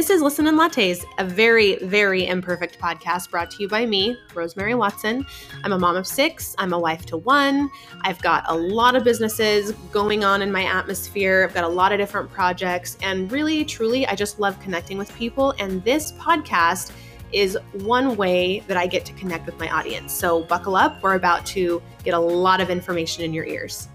This is Listen and Lattes, a very, very imperfect podcast brought to you by me, Rosemary Watson. I'm a mom of six, I'm a wife to one. I've got a lot of businesses going on in my atmosphere, I've got a lot of different projects, and really, truly, I just love connecting with people. And this podcast is one way that I get to connect with my audience. So buckle up, we're about to get a lot of information in your ears.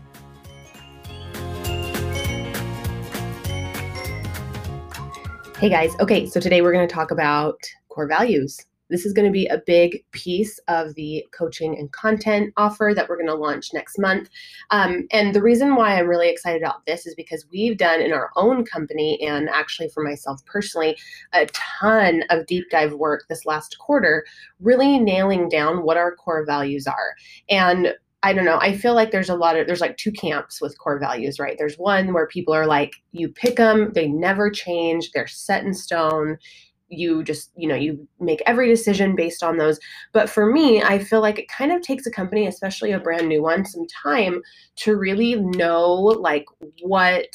Hey guys, okay, so today we're going to talk about core values. This is going to be a big piece of the coaching and content offer that we're going to launch next month. Um, and the reason why I'm really excited about this is because we've done in our own company and actually for myself personally a ton of deep dive work this last quarter, really nailing down what our core values are. And I don't know. I feel like there's a lot of there's like two camps with core values, right? There's one where people are like you pick them, they never change, they're set in stone. You just, you know, you make every decision based on those. But for me, I feel like it kind of takes a company, especially a brand new one, some time to really know like what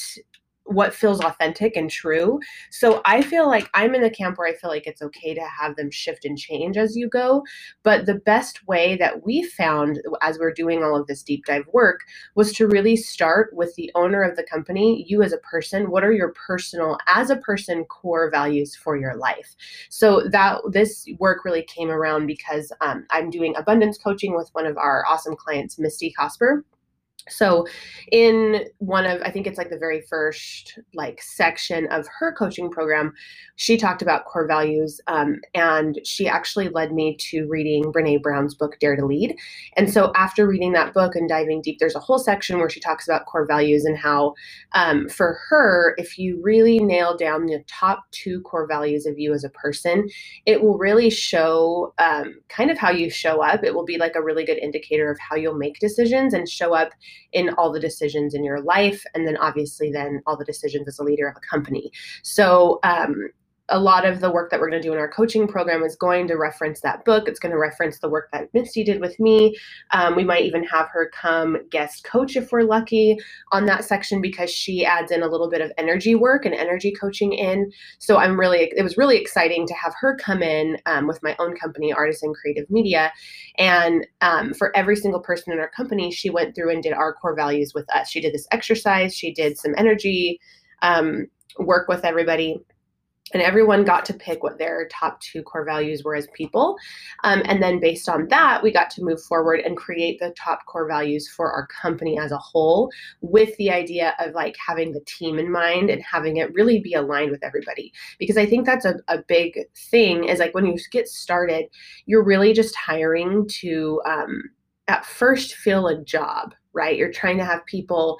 what feels authentic and true. So I feel like I'm in the camp where I feel like it's okay to have them shift and change as you go. But the best way that we found as we're doing all of this deep dive work was to really start with the owner of the company, you as a person. What are your personal, as a person, core values for your life? So that this work really came around because um, I'm doing abundance coaching with one of our awesome clients, Misty Cosper so in one of i think it's like the very first like section of her coaching program she talked about core values um, and she actually led me to reading brene brown's book dare to lead. And so after reading that book and diving deep there's a whole section where she talks about core values and how um, for her if you really nail down the top two core values of you as a person it will really show um, kind of how you show up. It will be like a really good indicator of how you'll make decisions and show up in all the decisions in your life and then obviously then all the decisions as a leader of a company. So um, a lot of the work that we're going to do in our coaching program is going to reference that book. It's going to reference the work that Misty did with me. Um, we might even have her come guest coach if we're lucky on that section because she adds in a little bit of energy work and energy coaching in. So I'm really, it was really exciting to have her come in um, with my own company, Artisan Creative Media. And um, for every single person in our company, she went through and did our core values with us. She did this exercise, she did some energy um, work with everybody and everyone got to pick what their top two core values were as people. Um, and then based on that, we got to move forward and create the top core values for our company as a whole with the idea of like having the team in mind and having it really be aligned with everybody. Because I think that's a, a big thing is like when you get started, you're really just hiring to um, at first fill a job, right? You're trying to have people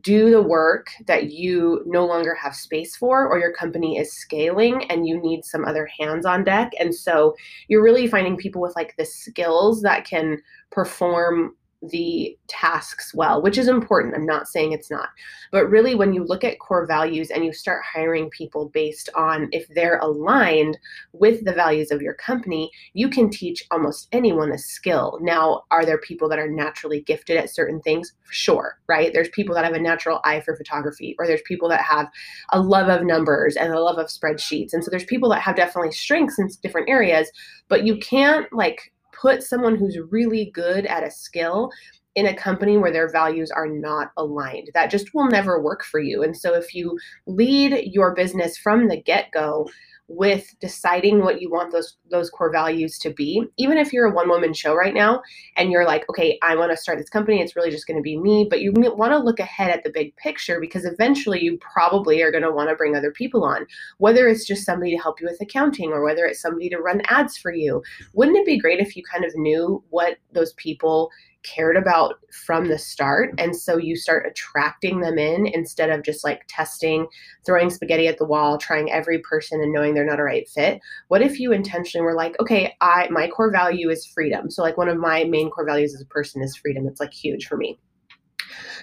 do the work that you no longer have space for or your company is scaling and you need some other hands on deck. And so you're really finding people with like the skills that can perform the tasks well, which is important. I'm not saying it's not. But really, when you look at core values and you start hiring people based on if they're aligned with the values of your company, you can teach almost anyone a skill. Now, are there people that are naturally gifted at certain things? Sure, right? There's people that have a natural eye for photography, or there's people that have a love of numbers and a love of spreadsheets. And so there's people that have definitely strengths in different areas, but you can't like put someone who's really good at a skill in a company where their values are not aligned. That just will never work for you. And so if you lead your business from the get-go with deciding what you want those those core values to be. Even if you're a one woman show right now and you're like okay i want to start this company it's really just going to be me but you want to look ahead at the big picture because eventually you probably are going to want to bring other people on. Whether it's just somebody to help you with accounting or whether it's somebody to run ads for you. Wouldn't it be great if you kind of knew what those people cared about from the start. And so you start attracting them in instead of just like testing, throwing spaghetti at the wall, trying every person and knowing they're not a right fit. What if you intentionally were like, okay, I my core value is freedom. So like one of my main core values as a person is freedom. It's like huge for me.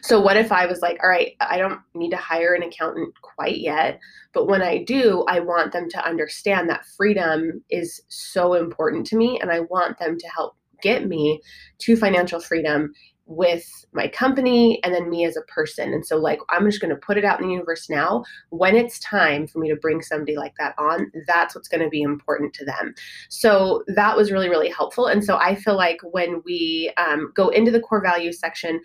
So what if I was like, all right, I don't need to hire an accountant quite yet, but when I do, I want them to understand that freedom is so important to me and I want them to help get me to financial freedom with my company and then me as a person. And so, like, I'm just going to put it out in the universe now. When it's time for me to bring somebody like that on, that's what's going to be important to them. So, that was really, really helpful. And so, I feel like when we um, go into the core values section,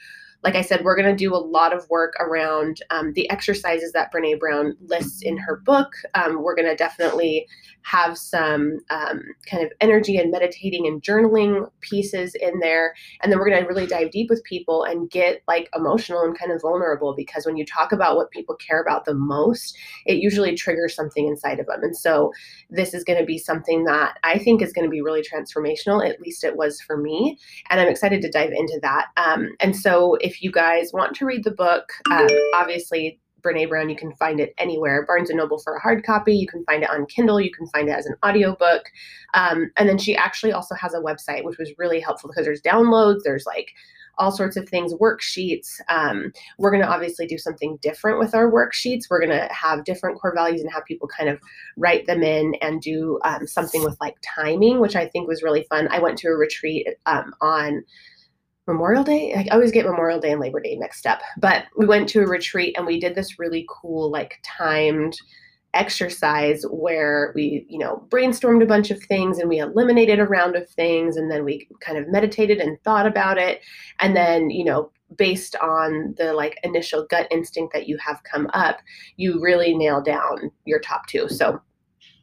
like I said, we're going to do a lot of work around um, the exercises that Brene Brown lists in her book. Um, we're going to definitely have some um, kind of energy and meditating and journaling pieces in there. And then we're going to really dive deep with people and get like emotional and kind of vulnerable because when you talk about what people care about the most, it usually triggers something inside of them. And so this is going to be something that I think is going to be really transformational. At least it was for me. And I'm excited to dive into that. Um, and so if if you guys want to read the book, um, obviously Brene Brown, you can find it anywhere. Barnes and Noble for a hard copy. You can find it on Kindle. You can find it as an audiobook. Um, and then she actually also has a website, which was really helpful because there's downloads, there's like all sorts of things, worksheets. Um, we're going to obviously do something different with our worksheets. We're going to have different core values and have people kind of write them in and do um, something with like timing, which I think was really fun. I went to a retreat um, on Memorial Day. I always get Memorial Day and Labor Day mixed up. But we went to a retreat and we did this really cool, like timed exercise where we, you know, brainstormed a bunch of things and we eliminated a round of things and then we kind of meditated and thought about it. And then, you know, based on the like initial gut instinct that you have come up, you really nail down your top two. So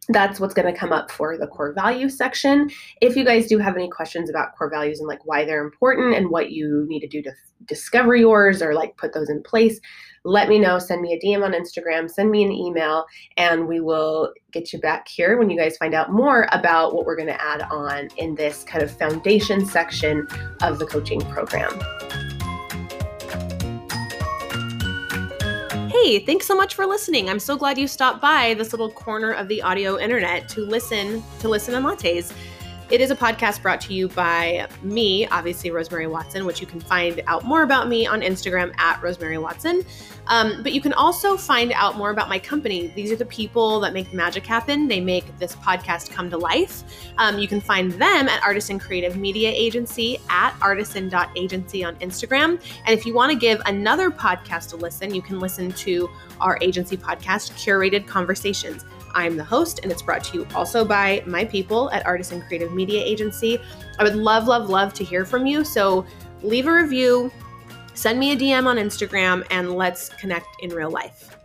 that's what's going to come up for the core values section. If you guys do have any questions about core values and like why they're important and what you need to do to discover yours or like put those in place, let me know. Send me a DM on Instagram, send me an email, and we will get you back here when you guys find out more about what we're going to add on in this kind of foundation section of the coaching program. Hey, thanks so much for listening. I'm so glad you stopped by this little corner of the audio internet to listen to Listen and Lattes. It is a podcast brought to you by me, obviously, Rosemary Watson, which you can find out more about me on Instagram at Rosemary Watson. Um, but you can also find out more about my company. These are the people that make the magic happen. They make this podcast come to life. Um, you can find them at Artisan Creative Media Agency at artisan.agency on Instagram. And if you want to give another podcast a listen, you can listen to our agency podcast, Curated Conversations. I'm the host, and it's brought to you also by my people at Artisan Creative Media Agency. I would love, love, love to hear from you. So leave a review, send me a DM on Instagram, and let's connect in real life.